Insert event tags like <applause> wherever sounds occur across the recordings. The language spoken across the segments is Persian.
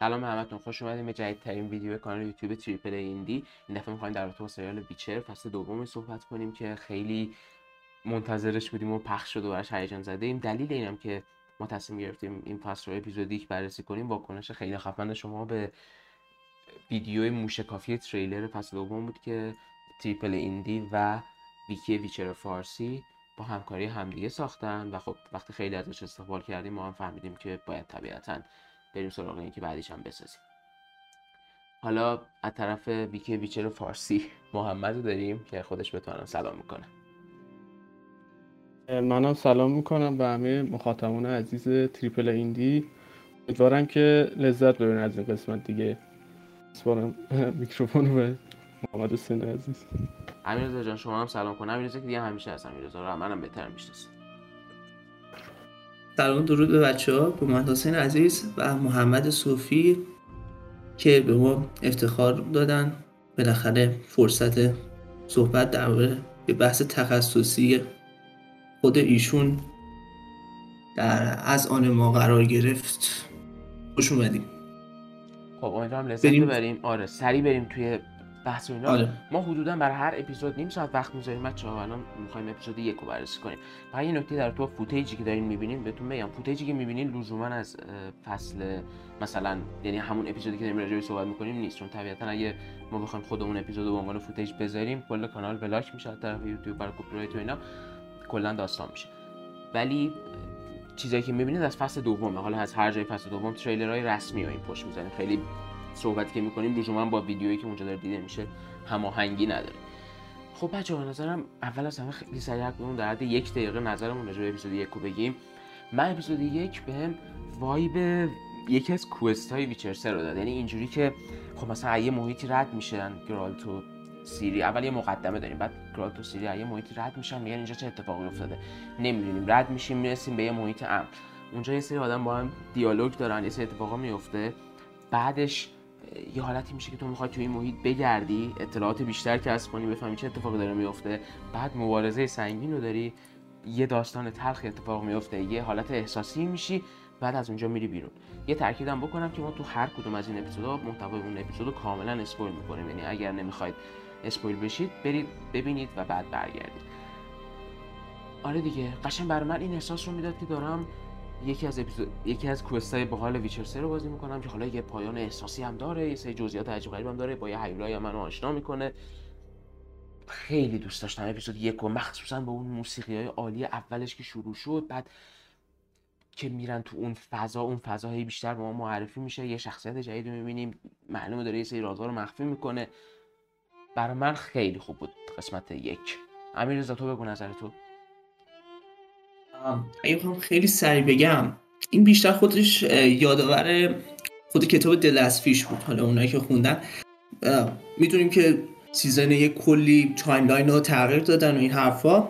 سلام همتون خوش اومدیم به جدیدترین ویدیو کانال یوتیوب تریپل ایندی. این دفعه می‌خوایم در رابطه با سریال ویچر فصل دومی صحبت کنیم که خیلی منتظرش بودیم و پخش شد و براش هیجان زده ایم دلیل اینم که ما تصمیم گرفتیم این فصل رو episodic بررسی کنیم واکنش خیلی خفن شما به ویدیو موشکافی تریلر فصل دوم بود که تریپل ایندی و ویکی ویچر فارسی با همکاری همدیگه ساختن. و خب وقتی خیلی ازش استقبال کردیم ما هم فهمیدیم که باید طبیعتاً بریم سراغ این که بعدیش هم بسازیم. حالا از طرف ویکی ویچر فارسی محمد رو داریم که خودش بتونم سلام می‌کنه. منم سلام می‌کنم به همه مخاطبان عزیز تریپل ایندی. امیدوارم که لذت ببرین از این قسمت دیگه. سپارم میکروفون به محمد حسین عزیز. امیرزا جان شما هم سلام کن. امیرزا که دیگه همیشه هست. امیرزا رو منم بهتر می‌شناسم. سلام درود به بچه ها به محمد حسین عزیز و محمد صوفی که به ما افتخار دادن. بالاخره فرصت صحبت در به بحث تخصصی خود ایشون در از آن ما قرار گرفت. خوش اومدیم. خب امیدوارم لذت ببریم. آره سری بریم توی بحث اینا. آره. ما حدودا برای هر اپیزود نیم ساعت وقت می‌ذاریم. بچه ها الان می‌خوایم اپیزود یک رو بررسی کنیم. و یه نکته در تو footage ی که دارین می‌بینین بهتون بگم. footage ی که می‌بینین لزوما از فصل مثلا یعنی همون اپیزودی که داریم راجعش صحبت می‌کنیم نیست. چون طبیعتا اگه ما بخوایم خودمون اپیزود رو به عنوان footage بذاریم کل کانال block میشه از طرف یوتیوب برای کپی رایت و اینا کلا داستان میشه. ولی چیزایی که می‌بینید از فصل دومه. حالا از هر جای فصل دوم تریلرهای رسمی و این پشت می‌زنیم خیلی صحبتی که می‌کنیم لزوما با ویدیویی که اونجا داره دیده میشه هماهنگی نداره. خب بچه به نظرم اول از همه خیلی سریع کنم در حد یک دقیقه نظرمون راجع به اپیزود یک رو بگیم. من اپیزود یک بهم وایب یکی از کوست های ویچر رو داد یعنی اینجوری که خب مثلا یه محیطی رد میشن گرالت و سیری. اول یه مقدمه داریم بعد گرالت و سیری یه محیطی رد میشن میگن اینجا چه اتفاقی افتاده. نمی‌دونیم رد میشیم می‌رسیم به یه محیط امن. اونجا یه سری آدم با هم دیالوگ دارن یه سری اتفاقا میفته بعدش یه حالتی میشه که تو می‌خوای توی این محیط بگردی اطلاعات بیشتر کسب کنی بفهمی چه اتفاقی داره میفته بعد مبارزه سنگین رو داری یه داستان تلخ اتفاق میفته یه حالت احساسی میشی بعد از اونجا میری بیرون. یه تاکیدم بکنم که ما تو هر کدوم از این اپیزودها محتوای اون اپیزودو کاملا اسپویل می‌کنیم. یعنی اگر نمی‌خواید اسپویل بشید برید ببینید و بعد برگردید. آره دیگه قشنگ برای من این احساس رو می‌داد که دارم یکی از اپیزود یکی از کوستای باحال ویچر 3 رو بازی می‌کنم که حالا یه پایان احساسی هم داره یه سری جزئیات عجیب غریب هم داره با یه هیولای منو آشنا می‌کنه. خیلی دوست داشتم اپیزود یک و مخصوصا به اون موسیقی های عالی اولش که شروع شد. بعد که میرن تو اون فضا اون فضاهای بیشتر به ما معرفی میشه یه شخصیت جدید می‌بینیم معلومه داره یه سری رازها رو مخفی می‌کنه. برای من خیلی خوب بود قسمت یک. امیر تو بگو نظر تو. اگه بخوام خیلی سریع بگم این بیشتر خودش یادآور خود کتاب دل بود. حالا اونایی که خوندن می‌دونیم که season یک کلی timeline رو تغییر دادن و این حرفا.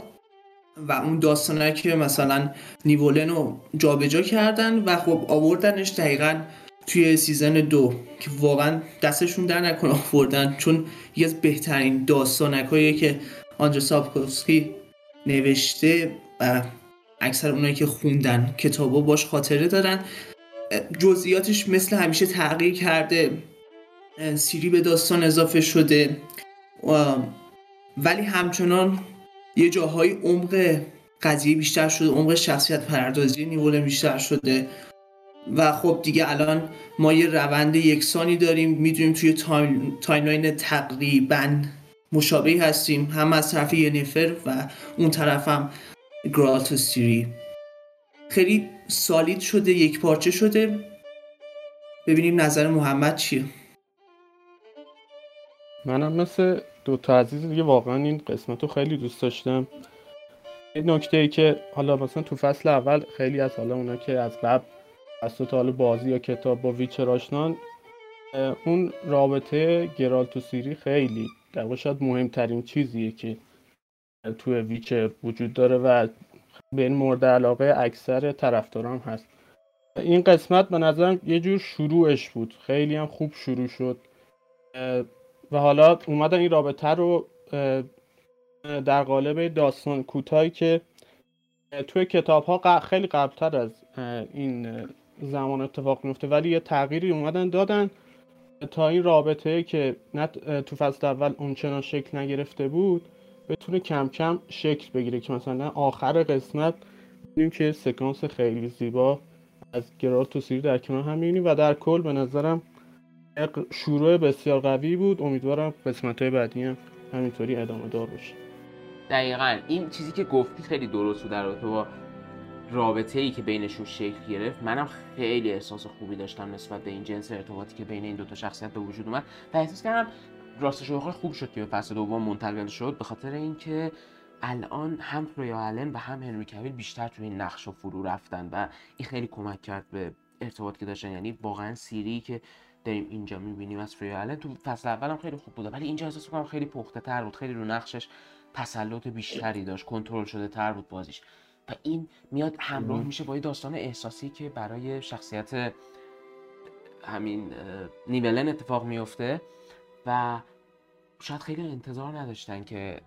و اون داستانه که مثلا نیولن رو جابجا کردن و خب آوردنش دقیقا توی season دو که واقعا دستشون درد نکنه آوردن. چون یه از بهترین داستانک که آنجا سابکوسکی نوشته و اکثر اونایی که خوندن کتابو باش خاطره دارن. جزئیاتش مثل همیشه تغییر کرده. سیری به داستان اضافه شده. ولی همچنان یه جاهای عمق قضیه بیشتر شده عمق شخصیت پردازی نیول بیشتر شده. و خب دیگه الان ما یه روند یکسانی داریم. می‌دونیم توی time، timeline تقریبا مشابهی هستیم. هم از طرف ینیفر و اون طرف هم گرالت سیری خیلی solid شده یک پارچه شده. ببینیم نظر محمد چیه. منم مثل دو تا عزیز دیگه واقعا این قسمت رو خیلی دوست داشتم. این نکته ای که حالا مثلا تو فصل اول خیلی از حالا اونا که از قبل از تو حالا بازی یا کتاب با ویچر آشنان اون رابطه گرالت و سیری خیلی در شاید مهمترین چیزیه که توی ویچر وجود داره و به این مورد علاقه اکثر طرفداران هست. این قسمت به نظرم یه جور شروعش بود. خیلی هم خوب شروع شد. و حالا اومدن این رابطه رو در قالب داستان کوتاهی که توی کتاب ها خیلی قبلتر از این زمان اتفاق میفته ولی یه تغییری اومدن دادن تا این رابطه که نه تو فصل اول اونچنان شکل نگرفته بود. بتونه کم کم شکل بگیره که مثلا آخر قسمت ببینیم که سکانس خیلی زیبا از گرارت تو سیری در کنار هم می‌بینیم و در کل به نظرم شروع بسیار قوی بود. امیدوارم قسمت های بعدی هم همینطوری ادامه دار باشه دقیقا. این چیزی که گفتی خیلی درست بود در با رابطه ای که بینشون شکل گرفت. منم خیلی احساس خوبی داشتم نسبت به این جنس ارتباطی که بین این دوتا شخصیت به وجود اومد. و احساس کردم راستش بخوای خوب شد که به فصل دوم منتقل شد به خاطر اینکه الان هم فرویا آلن و هم هنری کویل بیشتر توی این نقش و فرو رفتن و این خیلی کمک کرد به ارتباط که داشتن. یعنی واقعا سیری که داریم اینجا می‌بینیم از فرویا آلن تو فصل اول هم خیلی خوب بوده ولی اینجا احساس می‌کنم خیلی پخته تر بود خیلی رو نقشش تسلط بیشتری داشت کنترل شده تر بود بازیش. و این میاد همراه میشه با یه داستان احساسی که برای شخصیت همین نیولن اتفاق میفته. و شاید خیلی انتظار نداشتن که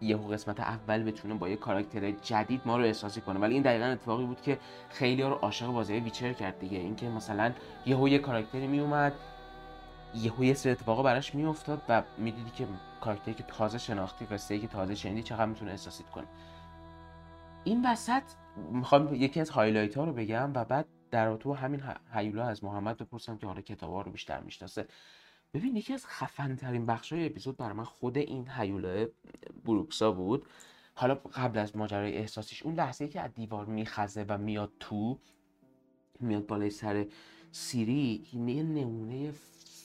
یهو قسمت اول بتونه با یه کاراکتر جدید ما رو احساسی کنه. ولی این دقیقا اتفاقی بود که خیلی رو عاشق بازی ویچر کرد دیگه. اینکه مثلا یهو یه کاراکتری میومد یهو یه سری اتفاقا براش میافتاد و می‌دیدی که کاراکتری که تازه شناختی قصه که تازه شنیدی چقدر می‌تونه احساسیت کنه. این وسط می‌خوام یکی از highlight ها رو بگم و بعد در تو همین هیولا از محمد بپرسم که حالا کتاب ها رو بیشتر می‌شناسه. ببین یکی از خفن ترین بخش های اپیزود برای من خود این هیولا بروکسا بود حالا قبل از ماجرای احساسیش اون لحظه که از دیوار میخزه و میاد تو میاد بالای سر سیری یه نمونه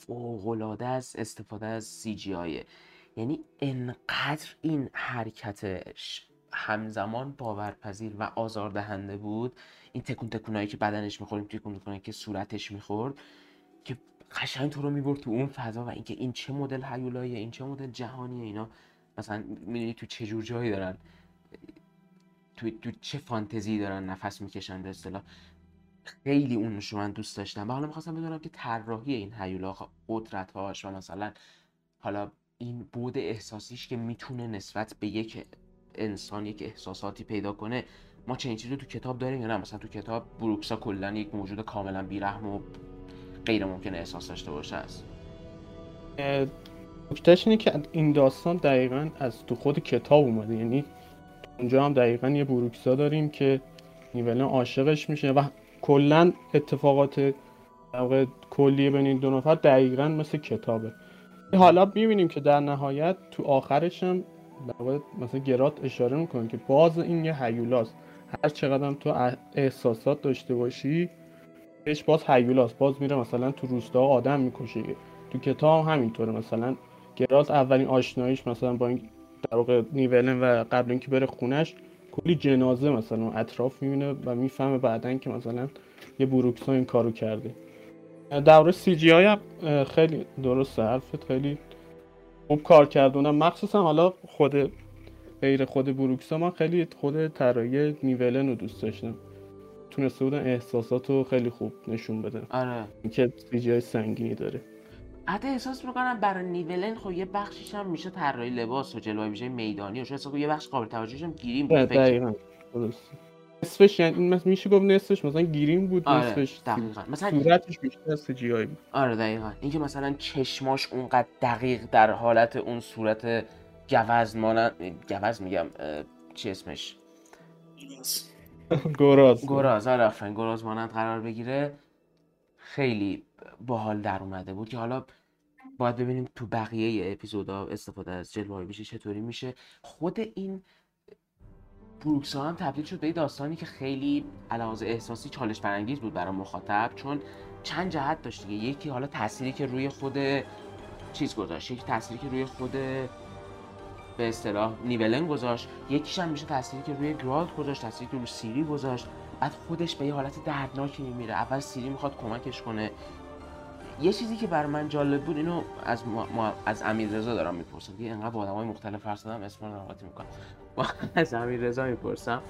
فوقلاده از استفاده از سی جی آیه. یعنی انقدر این حرکتش همزمان باورپذیر و آزاردهنده بود این تکون تکونایی که بدنش می‌خوریم تکون تکونایی که صورتش می‌خورد که قشنگ تو رو می‌برد تو اون فضا و اینکه این چه مدل هیولاییه این چه مدل جهانیه اینا. مثلا می‌دونی تو چه جور جایی دارن. تو, تو چه فانتزی دارن نفس می‌کشن به اصطلاح. خیلی اون رو من دوست داشتم و حالا می‌خواستم بدونم که طراحی این هیولا قدرت هاش و مثلا حالا این بود احساسیش که می‌تونه نسبت به یک انسان یک احساساتی پیدا کنه ما چنین چیزی تو کتاب داریم یا نه؟ مثلا تو کتاب بروکسا کلا یک موجود کاملا بیرحم و غیر ممکن احساس داشته باشه است. نکتهش اینه که این داستان دقیقا از تو خود کتاب اومده. یعنی اونجا هم دقیقا یه بروکسا داریم که نیولن عاشقش میشه و کلا اتفاقات کلی بین این دو نفر دقیقا مثل کتابه. حالا می‌بینیم که در نهایت تو آخرش هم مثلا گرات اشاره می‌کنه که باز این یه هیولاست. هر چقدر تو احساسات داشته باشی بهش باز هیولاست. باز میره مثلا تو روستا آدم می‌کشه. تو کتاب همینطوره. مثلا گرات اولین آشناییش مثلا با این در واقع نیولن و قبل اینکه بره خونش کلی جنازه مثلا اطراف می‌بینه و می‌فهمه بعدا که مثلا یه بروکسا این کارو کرده. در سی جی های خیلی درست حرفت خیلی خوب کار کردونم مخصوصا حالا خود غیر خود بروکسا من خیلی خود طراحی نیولن رو دوست داشتم. تونسته بودن احساسات رو خیلی خوب نشون بده آره. اینکه های سنگینی داره. حتی احساس می‌کنم برای نیولن خب یه بخشیش هم میشه طراحی لباس و جلوه ویژه میدانی و شاید یه بخش قابل توجهش هم گیریم بود دقیقاً. درست. نصفش یعنی میشه گفت نصفش مثلا گیریم بود آره نصفش. دقیقاً. مثلا صورتش بیشتر از جی بود. آره دقیقاً. اینکه مثلا چشماش اونقدر دقیق در حالت اون صورت گوز مانند گوز میگم چی اسمش؟ <laughs> گراز. گراز آره آفرین. گراز مانند قرار بگیره. خیلی باحال در اومده بود که حالا باید ببینیم تو بقیه اپیزودا استفاده از جلوه میشه چطوری میشه. خود این بروکسا هم تبدیل شد به داستانی که خیلی علاوه احساسی چالش برانگیز بود برای مخاطب چون چند جهت داشت دیگه. یکی حالا تأثیری که روی خود چیز گذاشت یکی تأثیری که روی خود به اصطلاح نیولن گذاشت. یکیش هم میشه تأثیری که روی گرالد گذاشت تأثیری که روی سیری گذاشت. بعد خودش به یه حالت دردناکی میمیره. اول سیری می‌خواد کمکش کنه. یه چیزی که بر من جالب بود اینو از ما, از امیر رضا دارم می‌پرسم. که انقدر با آدمای مختلف حرف زدم اسم رو نقاطی می‌کنم. از امیر رضا می‌پرسم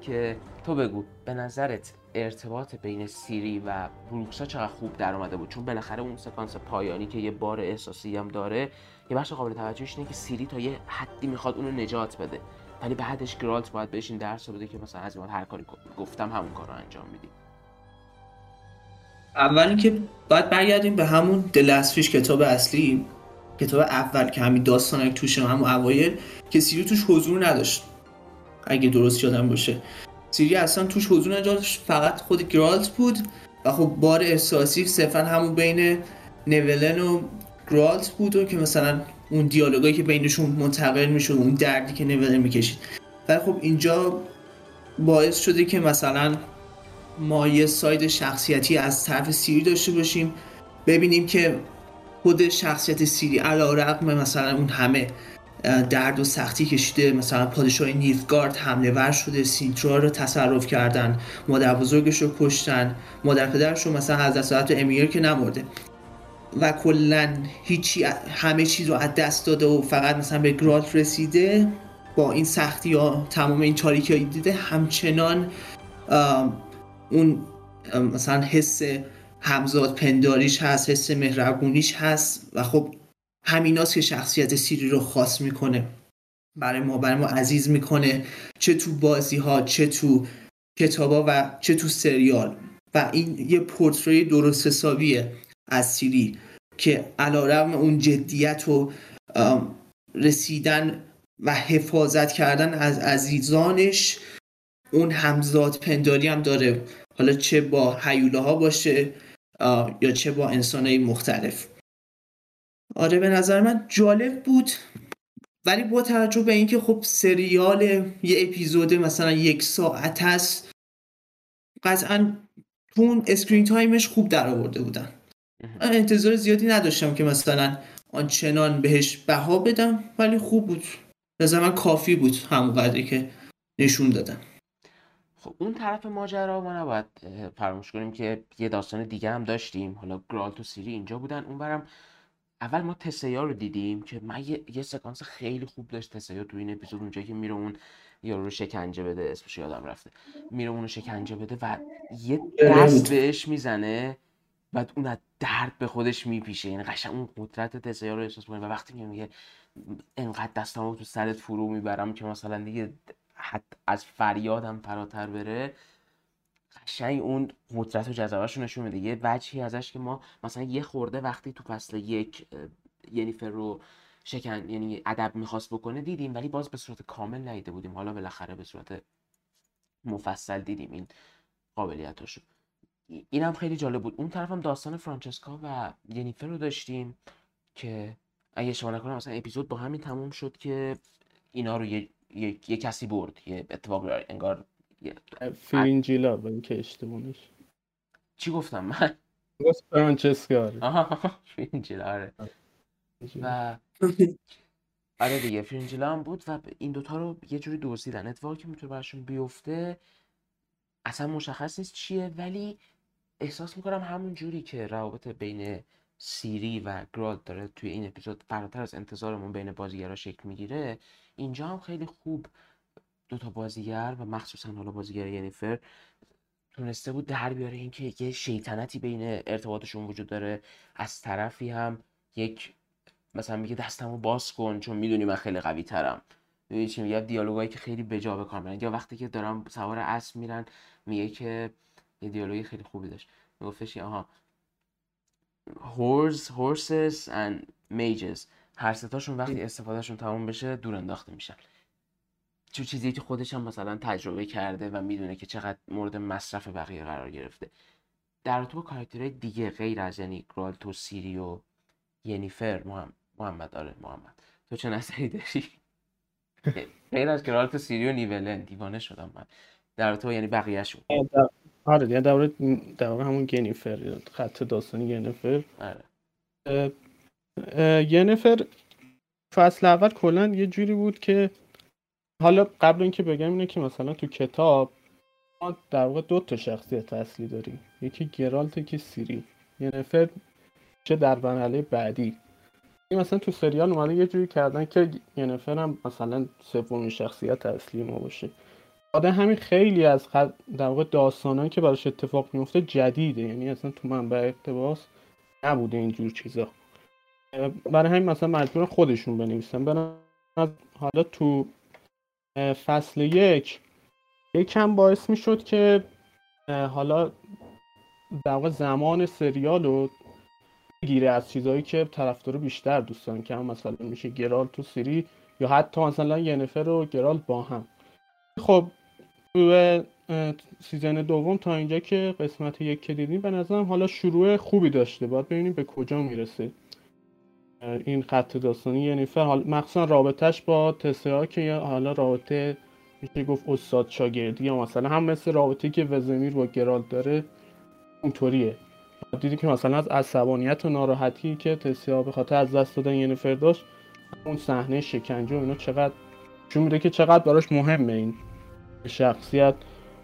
که تو بگو به نظرت ارتباط بین سیری و بروکسا چقدر خوب در اومده بود؟ چون بالاخره اون سکانس پایانی که یه بار احساسی هم داره یه بخش قابل توجهش اینه که سیری تا یه حدی می‌خواد اونو نجات بده. ولی بعدش گرالت باید بهش این درس بده که مثلا از هر کاری گفتم همون کار رو انجام میدی. اول اینکه باید برگردیم به همون دلسفیش کتاب اصلی کتاب اول که همین داستان توشه همون اوایل که سیری توش حضور نداشت. اگه درست یادم باشه. سیری اصلا توش حضور نداشت فقط خود گرالت بود و خب بار احساسی صرفا همون بین نولن و گرالت بود و که مثلا اون دیالوگایی که بینشون منتقل می‌شد اون دردی که نولن می‌کشید. ولی خب اینجا باعث شده که مثلا ما یه ساید شخصیتی از طرف سیری داشته باشیم ببینیم که خود شخصیت سیری علا رقم مثلا اون همه درد و سختی کشیده مثلا پادشاه نیفگارد حمله ور شده سینترا رو تصرف کردن مادر بزرگش رو کشتن مادر پدرش رو مثلا از دست امیر که نمرده. و کلا هیچی همه چیز رو از دست داده و فقط مثلا به گرالت رسیده با این سختی ها تمام این تاریکی دیده همچنان اون مثلا حس همزاد پنداریش هست حس مهربونیش هست و خب همیناست که شخصیت سیری رو خاص می‌کنه. برای ما برای ما عزیز می‌کنه چه تو بازی ها چه تو کتابا و چه تو سریال. و این یه پورتری درست حسابیه. از که علا اون جدیت و رسیدن و حفاظت کردن از عزیزانش اون همزاد پنداری هم داره. حالا چه با حیوله ها باشه یا چه با انسان های مختلف. آره به نظر من جالب بود. ولی با توجه به اینکه خب سریال یه اپیزود مثلا یک ساعت هست قطعا اون screen time ش خوب در آورده بودن. انتظار زیادی نداشتم که مثلا آنچنان بهش بها بدم ولی خوب بود. نظر من کافی بود همون که نشون دادم. خب اون طرف ماجرا ما نباید فراموش کنیم که یه داستان دیگه هم داشتیم. حالا گرالت و سیری اینجا بودن. اون برم اول ما تسیا رو دیدیم که من یه, یه سکانس خیلی خوب داشت تسیا تو این اپیزود اونجایی که میره اون یارو رو شکنجه بده اسمش یادم رفته. میره اونو شکنجه بده و یه دست بهش می‌زنه بعد اون درد به خودش میپیشه. یعنی قشنگ اون قدرت تسیا رو احساس کنه و وقتی میگه انقدر دستامو تو سرت فرو می‌برم که مثلا دیگه حتی از فریادم فراتر بره قشنگ اون قدرت و جذابش نشون میده. یه وجهی ازش که ما مثلا یه خورده وقتی تو فصل یک ینیفر رو شکن یعنی ادب می‌خواست بکنه دیدیم ولی باز به صورت کامل ندیده بودیم. حالا بالاخره به صورت مفصل دیدیم این قابلیتاشو. اینم خیلی جالب بود. اون طرف هم داستان فرانچسکا و ینیفر رو داشتیم که اگه شما نکنم مثلا اپیزود با همین تموم شد که اینا رو یه, یه،, کسی برد. یه اتفاق انگار فرینجیلا با اینکه اشتباهش. چی گفتم من؟ فرانچسکا آها فرینجیلا آره. و آره دیگه فرینجیلا هم بود و این دوتا رو یه جوری دزدیدن. اتفاقی که می‌تونه براشون بیفته اصلا مشخص نیست چیه ولی احساس می‌کنم همون جوری که روابط بین سیری و گراد داره توی این اپیزود فراتر از انتظارمون بین بازیگرا شکل می‌گیره اینجا هم خیلی خوب دو تا بازیگر و مخصوصا حالا بازیگر ینیفر تونسته بود در بیاره اینکه یه شیطنتی بین ارتباطشون وجود داره. از طرفی هم یک مثلا میگه دستمو باز کن چون می‌دونی من خیلی قوی ترم. می‌دونی چی دیالوگایی که خیلی بجا به کار یا وقتی که دارم سوار اسب میرن میگه که یه دیالوگی خیلی خوبی داشت. میگفتش آها horse horses and mages. هر ستاشون وقتی استفادهشون تموم بشه دور انداخته میشن. چه چیزی که خودش هم مثلا تجربه کرده و می‌دونه که چقدر مورد مصرف بقیه قرار گرفته. در تو کاراکترهای دیگه غیر از یعنی گرالتو سیری و ینیفر محمد محمد آره محمد. تو چه نظری داری؟ <laughs> غیر از گرالتو سیری و نیولن دیوانه شدم من. در تو یعنی بقیه شون آره دیگه در در همون ینیفر خط داستانی ینیفر آره. ینیفر فصل اول کلا یه جوری بود که حالا قبل اینکه بگم اینه که مثلا تو کتاب ما در واقع دو تا شخصیت اصلی داریم. یکی گرالت یکی سیری. نفر چه در مرحله بعدی. این مثلا تو سریال اومده یه جوری کردن که نفر هم مثلا سومین شخصیت اصلی ما باشه. همین خیلی از خد... در واقع داستانهایی که براش اتفاق میفته جدیده. یعنی اصلا تو منبع اقتباس نبوده اینجور چیزا. برای همین مثلا مجبور خودشون بنویسن. برن حالا تو فصل یک یکم باعث می شد که حالا در زمان سریال رو گیره از چیزهایی که طرفدار بیشتر دوستان که هم مثلا میشه گرال تو سری یا حتی مثلا ینفر و گرال با هم. خب تو سیزن دوم تا اینجا که قسمت یک که دیدیم به نظرم حالا شروع خوبی داشته. باید ببینیم به کجا می‌رسه. این خط داستانی. ینیفر حال مخصوصا رابطهش با تسیا که حالا رابطه میشه گفت استاد شاگردی یا مثلا هم مثل رابطه که وزمیر با گرالت داره اونطوریه. دیدی که مثلا از عصبانیت و ناراحتی که تسیا به خاطر از دست دادن ینیفر داشت اون صحنه شکنجه و اینا چقدر چون میده که چقدر براش مهمه این. شخصیت.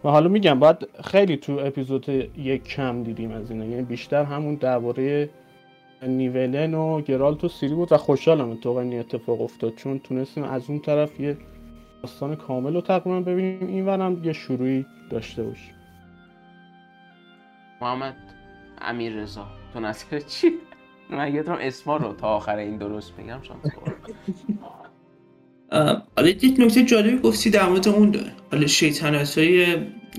و حالا میگم باید خیلی تو اپیزود یک کم دیدیم از اینا یعنی بیشتر همون درباره نیولن و گرالت و سیری بود و خوشحالم تو این اتفاق افتاد. چون تونستیم از اون طرف یه داستان کامل رو تقریبا ببینیم. این هم یه شروعی داشته باشیم. محمد امیر رضا. تو نظر چی؟ من یه اسما رو تا آخر این درست بگم شانس حالا یک نکته جالبی گفتی در مورد اون حالا شیطنت های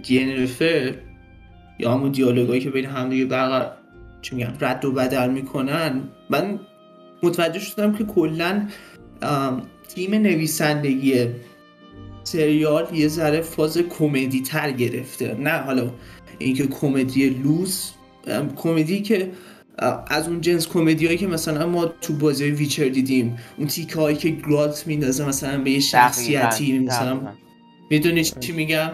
گنرفه یا همون دیالوگایی که بین همدیگه برقرار چی میگم رد و بدل می‌کنن. من متوجه شدم که کلا تیم نویسندگی سریال یه ذره فاز کمدی تر گرفته. نه حالا اینکه کمدی لوز کمدی که از اون جنس کمدی هایی که مثلا ما تو بازی ویچر دیدیم اون تیکه هایی که گرالت میندازه مثلا به یه شخصیتی مثلا می‌دونی چی میگم؟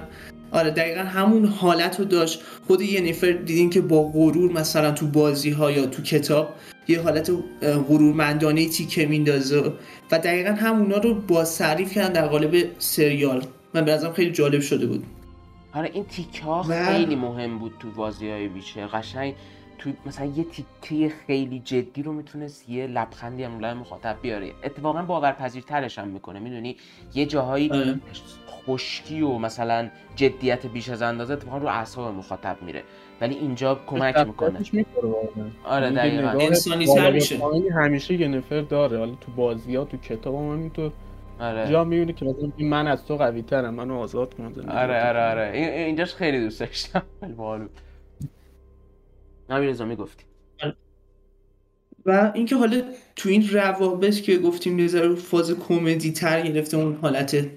آره دقیقا همون حالت رو داشت. خود یه نفر دیدیم که با غرور مثلا تو بازی ها یا تو کتاب یه حالت غرورمندانه تیکه میندازه و دقیقا همونا رو با تعریف کردن در قالب سریال. من به خیلی جالب شده بود. آره این تیکه ها خیلی مهم بود تو بازی های ویچر. قشنگ تو مثلا یه تیکه خیلی جدی رو می‌تونست یه لبخندی هم لای مخاطب بیاره. اتفاقا باورپذیرترش هم می‌کنه می‌دونی؟ یه جاهایی آره. خشکی و مثلا جدیت بیش از اندازه اتفاقا رو اعصاب مخاطب میره. ولی اینجا کمک می‌کنه. آره دقیقاً. انسانی تر میشه. همیشه یه نفر داره. حالا تو بازی ها تو کتاب هم همینطور آره. جا می‌بینی که مثلا من از تو قوی ترم منو آزاد کن آره آره آره. اینجاش خیلی دوست داشتم. <laughs> خیلی نمیرزا می‌گفتی. و اینکه حالا تو این روابط که گفتیم یه فاز کمدی تر گرفته اون حالت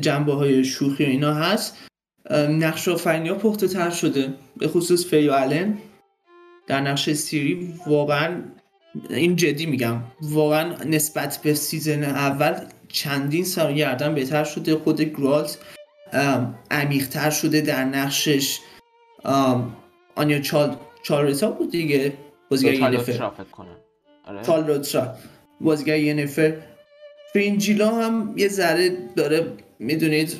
جنبه های شوخی و اینا هست نقش آفرینی ها پخته تر شده به خصوص فریا آلن. در نقش سیری واقعا این جدی میگم واقعا نسبت به season اول چندین سر و گردن بهتر شده خود گرالت عمیقتر شده در نقشش. آنیا چال چارلتا بود دیگه. بازیگر یه نفر آره. بازیگر یه نفر فرینجیلا هم یه ذره داره می‌دونید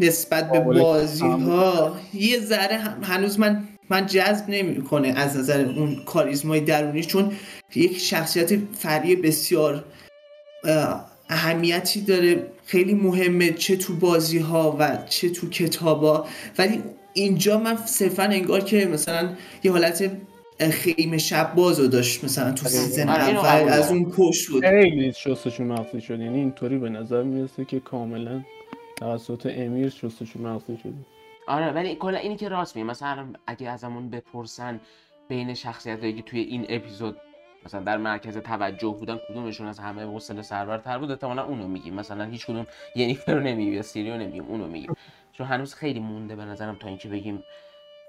نسبت به بازی ها یه ذره هنوز من من جذب نمی‌کنه از نظر اون کاریزمای درونی چون یک شخصیت فری بسیار اهمیتی داره. خیلی مهمه چه تو بازی ها و چه تو کتاب ها ولی اینجا من صرفا انگار که مثلا یه حالت خیمه شب بازو داشت مثلا تو آره. سیزن آره، اول از اون کش بود. خیلی شستشون مغزی شد. یعنی اینطوری به نظر می‌رسه که کاملا توسط امیر شستشون مغزی شد. آره ولی کلا اینی که راست میگه مثلا اگه ازمون بپرسن بین شخصیت که توی این اپیزود مثلا در مرکز توجه بودن کدومشون از همه حوصله سرورتر بود؟ احتمالاً اونو میگیم مثلا هیچ کدوم ینیفر رو نمیگیم یا سیریو نمیگیم اونو میگیم چون هنوز خیلی مونده به نظرم تا اینکه بگیم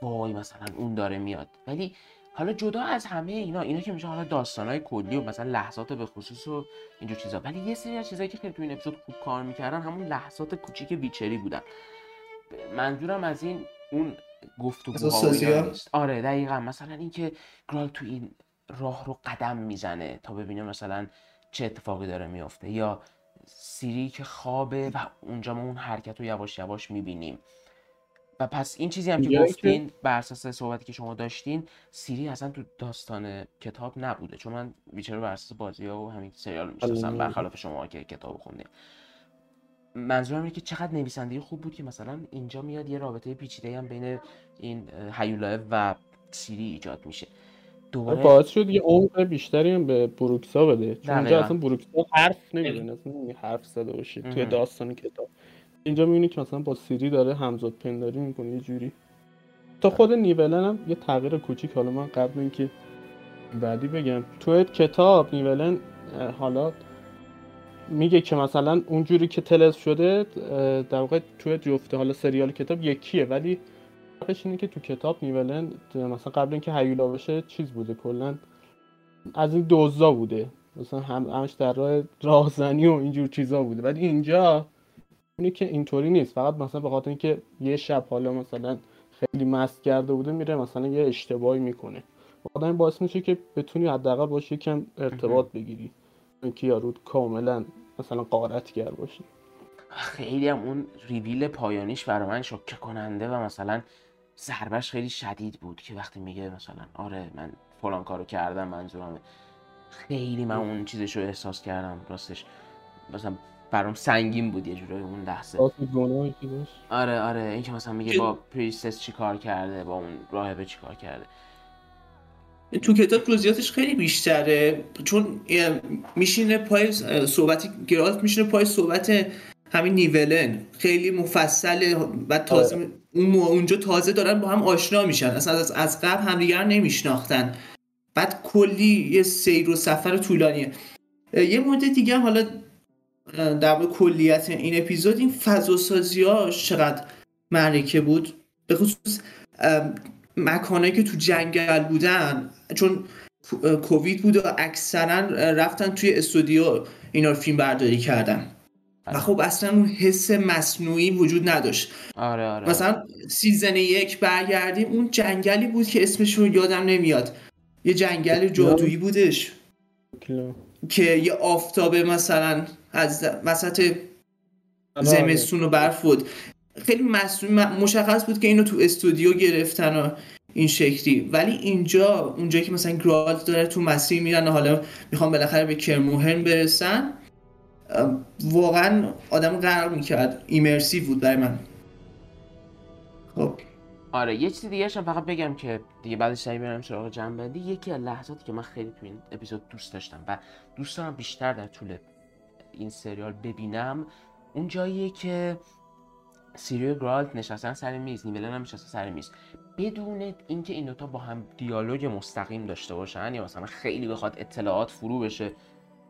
وای مثلا اون داره میاد. ولی حالا جدا از همه اینا اینا که میشه حالا داستانهای کلی و مثلا لحظات به خصوص و اینجور چیزا. ولی یه سری از چیزایی که خیلی تو این اپیزود خوب کار می‌کردن همون لحظات کوچیک ویچری بودن. منظورم از این اون گفتگوها نیست. آره دقیقا. مثلا اینکه گرال تو این راه رو قدم می‌زنه تا ببینه مثلا چه اتفاقی داره میافته یا سیری که خوابه و اونجا ما اون حرکت رو یواش یواش می‌بینیم. و پس این چیزی هم که گفتین بر اساس صحبتی که شما داشتین سیری اصلا تو داستان کتاب نبوده. چون من ویچر رو بر اساس بازی ها و همین سریال می‌شناسم آره. برخلاف شما که کتاب خوندین. منظورم اینه که چقدر نویسندگی خوب بود که مثلا اینجا میاد یه رابطه پیچیده هم بین این هیولاه و سیری ایجاد میشه. دوباره باعث شد یه عمق بیشتری هم به بروکسا بده. چون اصلا بروکسا حرف نمی‌زنه. اصلا حرف زده باشه توی داستان کتاب. اینجا می‌بینی که مثلا با سیری داره همزاد پنداری می‌کنه یه جوری. تا خود نیولن هم یه تغییر کوچیک. حالا من قبل اینکه بعدی بگم. تو کتاب نیولن حالا میگه که مثلا اونجوری که تلس شده در واقع توی جفته حالا سریال کتاب یکیه. ولی فرقش اینه که تو کتاب نیولن مثلا قبل اینکه هیولا بشه چیز بوده کلا از این دوزا بوده. مثلا هم همش در راه راهزنی و اینجور چیزا بوده. ولی اینجا اینه که اینطوری نیست. فقط مثلا به خاطر اینکه یه شب حالا مثلا خیلی مست کرده بوده میره مثلا یه اشتباهی می‌کنه. آدم باعث میشه که بتونی حداقل باشه کم ارتباط بگیری. اینکه یارو کاملا مثلا قارتگر باشی خیلی هم اون ریویل پایانیش برای من شوکه کننده و مثلا ضربش خیلی شدید بود که وقتی میگه مثلا آره من فلان کارو کردم منظورم خیلی من اون چیزش رو احساس کردم راستش مثلا برام سنگین بود یه جورایی اون لحظه. آره آره این که مثلا میگه با پریستس چی کار کرده با اون راهبه چی کار کرده. تو کتاب جزئیاتش خیلی بیشتره چون میشینه پای صحبتی گرالت میشینه پای صحبت همین نیولن. خیلی مفصله و تازه آره. اون اونجا تازه دارن با هم آشنا میشن. اصلا از, از قبل همدیگر نمیشناختن. بعد کلی یه سیر و سفر طولانیه. یه مورد دیگه حالا در کلیت این اپیزود این فضا سازی ها چقدر معرکه بود؟ به خصوص مکانهایی که تو جنگل بودن. چون کووید بود و اکثرا رفتن توی استودیو اینا رو فیلم برداری کردن. و خب اصلا اون حس مصنوعی وجود نداشت. آره آره. مثلا سیزن یک برگردیم اون جنگلی بود که اسمش رو یادم نمیاد. یه جنگل جادویی بودش. که یه آفتابه مثلا از وسط آره. زمستون و برف بود خیلی مشخص بود که اینو تو استودیو گرفتن و این شکلی. ولی اینجا اونجایی که مثلا گرالت داره تو مسیر میرن و حالا می‌خوام بالاخره به کرموهن برسن واقعا آدم قرار می‌کرد. ایمرسیو بود برای من. خب. آره یه چیزی دیگه فقط بگم که دیگه بعدش سعی برم سراغ جنبندی. یکی از لحظاتی که من خیلی تو این اپیزود دوست داشتم و دوست دارم بیشتر در طول این سریال ببینم اون جاییه که سیریو گرالت نشستن سر میز نیولن هم نشسته سر میز. بدون اینکه این دوتا با هم دیالوگ مستقیم داشته باشن یا مثلا خیلی بخواد اطلاعات فرو بشه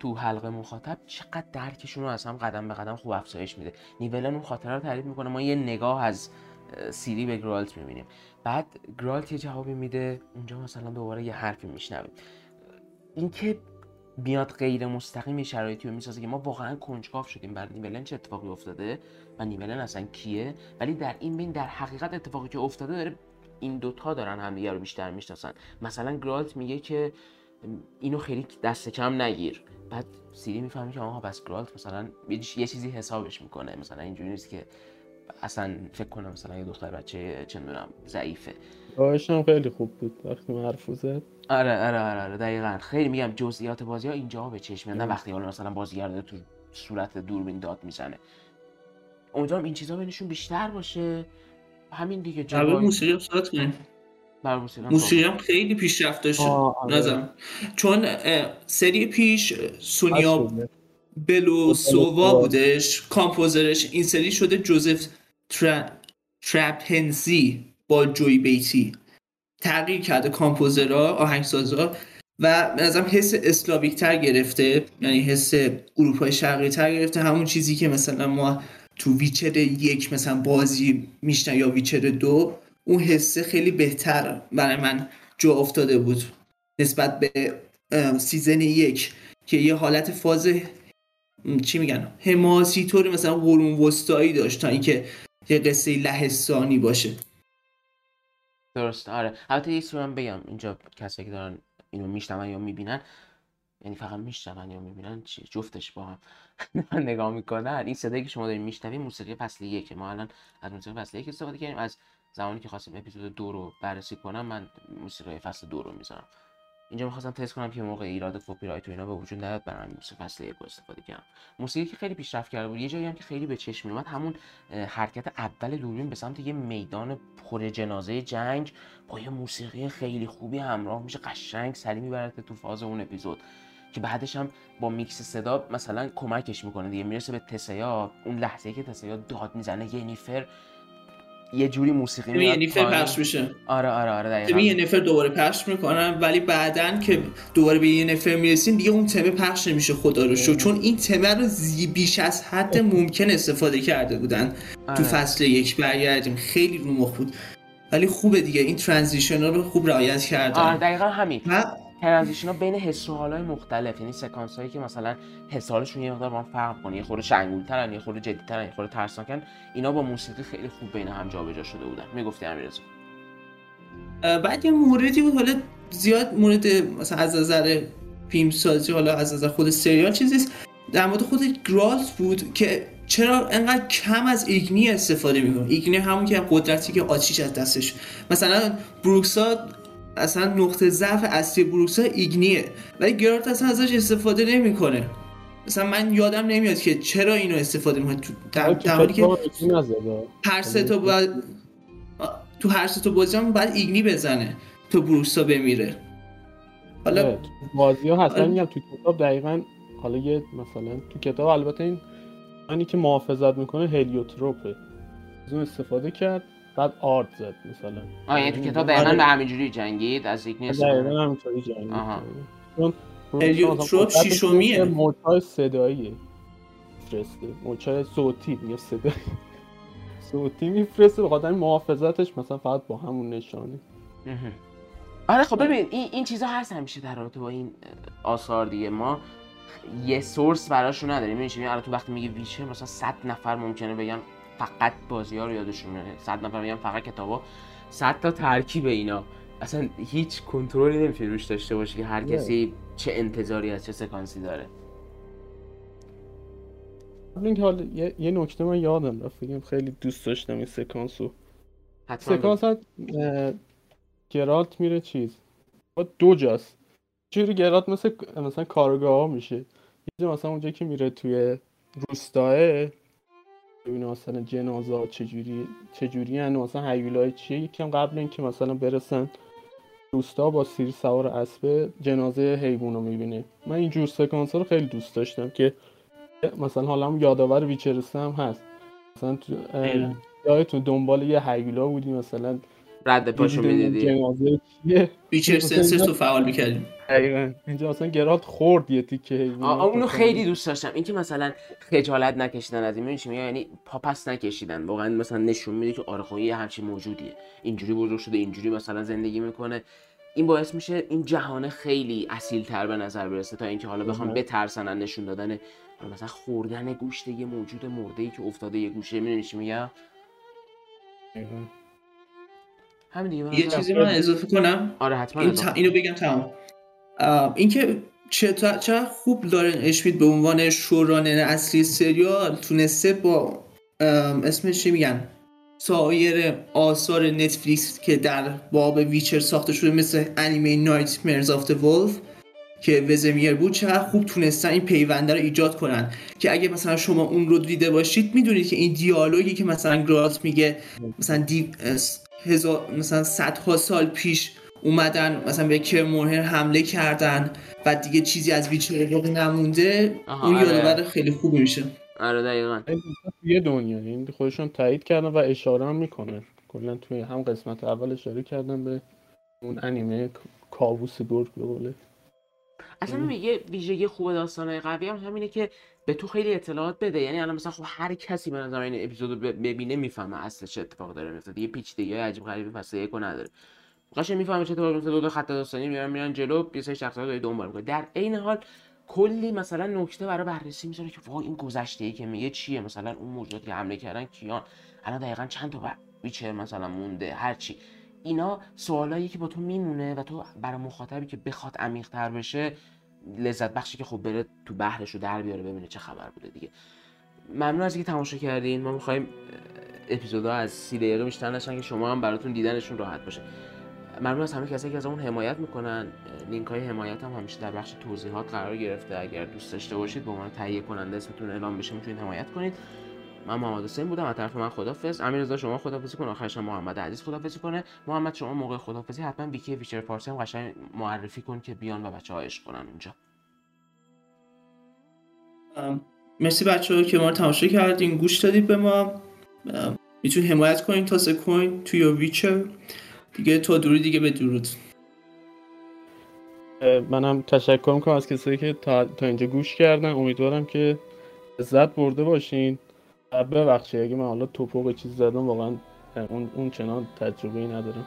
تو حلقه مخاطب چقدر درکشون رو از هم قدم به قدم خوب افزایش میده. نیولن اون خاطره رو تعریف می‌کنه ما یه نگاه از سیری به گرالت می‌بینیم. بعد گرالت یه جوابی میده اونجا مثلا دوباره یه حرفی میشنویم. اینکه بیاد غیر مستقیم شرایطی رو می‌سازه که ما واقعا کنجکاو شدیم. بر نیولن چه اتفاقی افتاده و نیولن اصلا کیه؟ ولی در این بین در حقیقت اتفاقی که افتاده داره این دوتا دارن همدیگه رو بیشتر می‌شناسن. مثلا گرالت میگه که اینو خیلی دست کم نگیر. بعد سیری می‌فهمی که آها بس گرالت مثلا یه چیزی حسابش می‌کنه. مثلا اینجوری نیست که اصلا فکر کنم مثلا یه دختر بچه چه می‌دونم ضعیفه. هم خیلی خوب بود. وقتی من حرف زد. آره آره آره آره دقیقا. خیلی میگم جزئیات بازی ها اینجا به چشم نه وقتی حالا مثلا بازیگر تو صورت دوربین داد می‌زنه. امیدوارم این چیزا بینشون بیشتر باشه. همین دیگه جواب. موسیقی صحبت کنیم موسیقی هم خیلی پیشرفت داشت. آره. نظرم چون سری پیش سونیا بلوسووا بودش. کامپوزرش این سری شده جوزف تر... ترپنزی با جوی بیتی. تغییر کرده کامپوزرها آهنگسازا و به نظرم حس اسلاویک تر گرفته. یعنی حس اروپای شرقی تر گرفته. همون چیزی که مثلا ما تو ویچر یک مثلا بازی میشنن یا ویچر دو اون حسه خیلی بهتر برای من جا افتاده بود نسبت به سیزن یک که یه حالت فاز چی میگن؟ حماسی طوری مثلا قرون وسطایی داشت تا اینکه یه قصه لهستانی باشه. درست. آره. البته یه هم بگم. اینجا کسی که دارن اینو میشنون یا می‌بینن یعنی فقط میشنون یا می‌بینن چی؟ جفتش با هم <laughs> نگاه می‌کنن. این صدایی که شما دارین میشنوین موسیقی فصل یک ما الان از موسیقی فصل یک استفاده کردیم. از زمانی که خواستم اپیزود دو رو بررسی کنم من موسیقی فصل دو رو می‌ذارم. اینجا می‌خواستم تست کنم که موقع ایراد کپی رایت و اینا به وجود نیاد برای موسیقی فصل یک استفاده کردم. موسیقی که خیلی پیشرفت کرده بود یه جایی هم که خیلی به چشم میومد همون حرکت اول دوربین به سمت یه میدان پر جنازه جنگ با یه موسیقی خیلی خوبی همراه میشه قشنگ سریع می‌برد تو فاز اون اپیزود. که بعدش هم با میکس صدا مثلا کمکش می‌کنه دیگه می‌رسه به تسیا. اون لحظه که تسیا داد می‌زنه ینیفر یه جوری موسیقی میاد ینیفر پخش میشه. آره آره آره دقیقاً. ینیفر دوباره پخش می‌کنن ولی بعدن که دوباره به ینیفر می‌رسیم دیگه اون تمه پخش نمیشه خدا رو شکر چون این تمه رو بیش از حد ممکن استفاده کرده بودن. آره. تو فصل یک برگردیم. خیلی رو مخ بود. ولی خوبه دیگه. این transition رو خوب رعایت کردن. آره دقیقا همین. transition ها بین حس و حالای مختلف یعنی سکانس هایی که مثلا حس حالشون یه مقدار با فرق کنه یه خورده شنگول ترن یه خورده جدی ترن یه خورده ترسناکن اینا با موسیقی خیلی خوب بین هم جابجا شده بودن. می‌گفتی امیررضا؟ بعد یه موردی بود حالا زیاد مورد مثلا از نظر فیلم سازی حالا از نظر خود سریال چیزی در مورد خود گرالت بود که چرا انقدر کم از ایگنی استفاده می‌کنه. ایگنی همون که قدرتی که آتیش از دستش. مثلا بروکسا اصلا نقطه ضعف اصلی بروکسا ایگنیه. ولی گرالت اصلا ازش استفاده نمی‌کنه. مثلا من یادم نمیاد که چرا اینو استفاده می‌کنه. تو در که هر سه تا باید تو هر سه تا بازی هم باید ایگنی بزنه تو بروکسا بمیره. حالا آره، بازی ها هستن میگم تو کتاب دقیقا حالا یه مثلا تو کتاب البته این اینی که محافظت می‌کنه هلیوتروپه. از اون استفاده کرد. بعد آرت زد مثلا. آه یعنی تو کتاب دقیقا به همینجوری جنگید از یک نیست دقیقا همینطوری جنگید. چون هلیوتروپ شیشومیه موجهای صداییه فرسته موجهای صوتی میگه صدایی <laughs> صوتی میفرسته بخاطر محافظتش مثلا فقط با همون نشانه. آره خب ببین این این چیزا هست همیشه در رابطه با این آثار دیگه. ما یه سورس براشون نداریم. میشه الان تو وقتی میگه ویچر مثلا 100 نفر ممکنه بگن فقط بازی ها رو یادشون میاد 100 نفر میگن فقط کتابا 100 تا ترکیب اینا. اصلا هیچ کنترلی نمیشه روش داشته باشه که هر کسی چه انتظاری از چه سکانسی داره. این حال یه, یه نکته من یادم رفت. بگم خیلی دوست داشتم این سکانسو سکانس گرالت میره چیز؟ با دو جاست. چجوری گرات مثل مثلا کارگاه ها میشه. یه مثلا اونجا که میره توی روستاه ببینه مثلا جنازه چجوری چجوری هن؟ مثلا حیولای چیه؟ یکم قبل اینکه مثلا برسن روستا با سیر سوار اسب جنازه حیوان رو می‌بینه. من این جور سکانس رو خیلی دوست داشتم که مثلا حالا هم یادآور ویچرسه هم هست. مثلا تو دنبال یه حیولا بودی مثلا رد پاشو می‌دیدی. بیچر سنسرز رو فعال می‌کردیم دقیقا. اینجا مثلا گرالت خورد یه تیکه اونو خیلی دوست داشتم. اینکه مثلا خجالت نکشیدن از این میشه یعنی پاپس نکشیدن. واقعا مثلا نشون میده که آره خب یه همچین موجودیه. اینجوری بزرگ شده اینجوری مثلا زندگی می‌کنه. این باعث میشه این جهان خیلی اصیل تر به نظر برسه تا اینکه حالا بخوام بترسن نشون دادن مثلا خوردن گوشت یه موجود مرده ای که افتاده یه گوشه. می‌دونی چی میگم؟ همین دیگه یه چیزی من اضافه کنم. آره حتما این اینو بگم تمام. اینکه چه خوب لورن اشمیت به عنوان showrunner اصلی سریال تونسته با اسمش چی میگن؟ سایر آثار نتفلیکس که در باب ویچر ساخته شده مثل انیمه Nightmare of the Wolf که وزمیر بود چقدر خوب تونستن این پیونده رو ایجاد کنن. که اگه مثلا شما اون رو دیده باشید می‌دونید که این دیالوگی که مثلا گرات میگه مثلا دی هزار مثلا صدها سال پیش اومدن مثلا به کرمورهر حمله کردن و دیگه چیزی از ویچر باقی نمونده اون آره. یادآور خیلی خوب میشه. آره دقیقا. یه دنیا این خودشون تایید کردن و اشاره هم می‌کنه. کلا توی هم قسمت اول اشاره کردن به اون انیمه کابوس گرگ به قوله اصلا یه ویژگی خوب داستانهای قوی هم همینه که به تو خیلی اطلاعات بده. یعنی الان مثلا خب هر کسی به نظر این اپیزودو ببینه می‌فهمه اصل چه اتفاق داره میفته دیگه پیچیدگی عجیب غریبی پس یکو نداره قشنگ می‌فهمه چه اتفاقی میفته دو تا خط داستانی میرن میرن جلو یه سری شخصیت دنبال می‌کنه. در عین حال کلی مثلا نکته برای بررسی می‌ذاره که وای این گذشته ای که میگه چیه؟ مثلا اون موجوداتی که حمله کردن کیان؟ الان دقیقا چند تا بیچه مثلا مونده؟ هر چی. اینا سوالایی که با تو میمونه و تو برای مخاطبی که بخواد عمیق تر بشه لذت بخشی که خب بره تو بحرش رو در بیاره ببینه چه خبر بوده دیگه. ممنون از اینکه تماشا کردین. ما می‌خوایم اپیزودها از سی دقیقه بیشتر نشن که شما هم براتون دیدنشون راحت باشه. ممنون از همه کسایی که از اون حمایت می‌کنن. لینک های حمایت هم همیشه در بخش توضیحات قرار گرفته. اگر دوست داشته باشید به عنوان تهیه کننده اسمتون اعلام بشه می‌تونید حمایت کنید. من محمد حسین بودم از طرف من خدافظ امیررضا شما خدافظی کن آخرش محمد عزیز خدافظی کنه. محمد شما موقع خدافظی حتما ویکی ویچر فارسی هم قشنگ معرفی کن که بیان و بچه ها عشق کنن اونجا. مرسی بچه ها که ما رو تماشا کردین. گوش دادید به ما. می‌تونید حمایت کنین. تا کوین توی ویچر دیگه تا درود دیگه به درود. منم تشکر می‌کنم از کسایی که تا, تا اینجا گوش کردن. امیدوارم که لذت برده باشین. ببخشید اگه من حالا تپق چیز زدم واقعا اون, اون چنان تجربه ای ندارم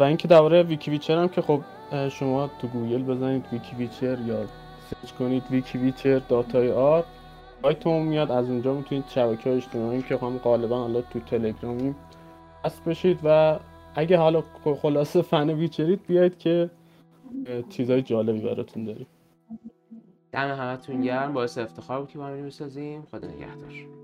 و اینکه درباره ویکی ویچر هم که خب شما تو گوگل بزنید ویکی ویچر یا سرچ کنید ویکی ویچر dot ir سایتمون میاد از اونجا می‌تونید شبکه اجتماعی که هم غالبا حالا تو تلگرامیم هست بشید و اگه حالا خلاصه فن ویچرید بیاید که چیزای جالبی براتون داریم. دم همتون گرم باعث افتخار بود که با هم بسازیم. خدا نگهدار.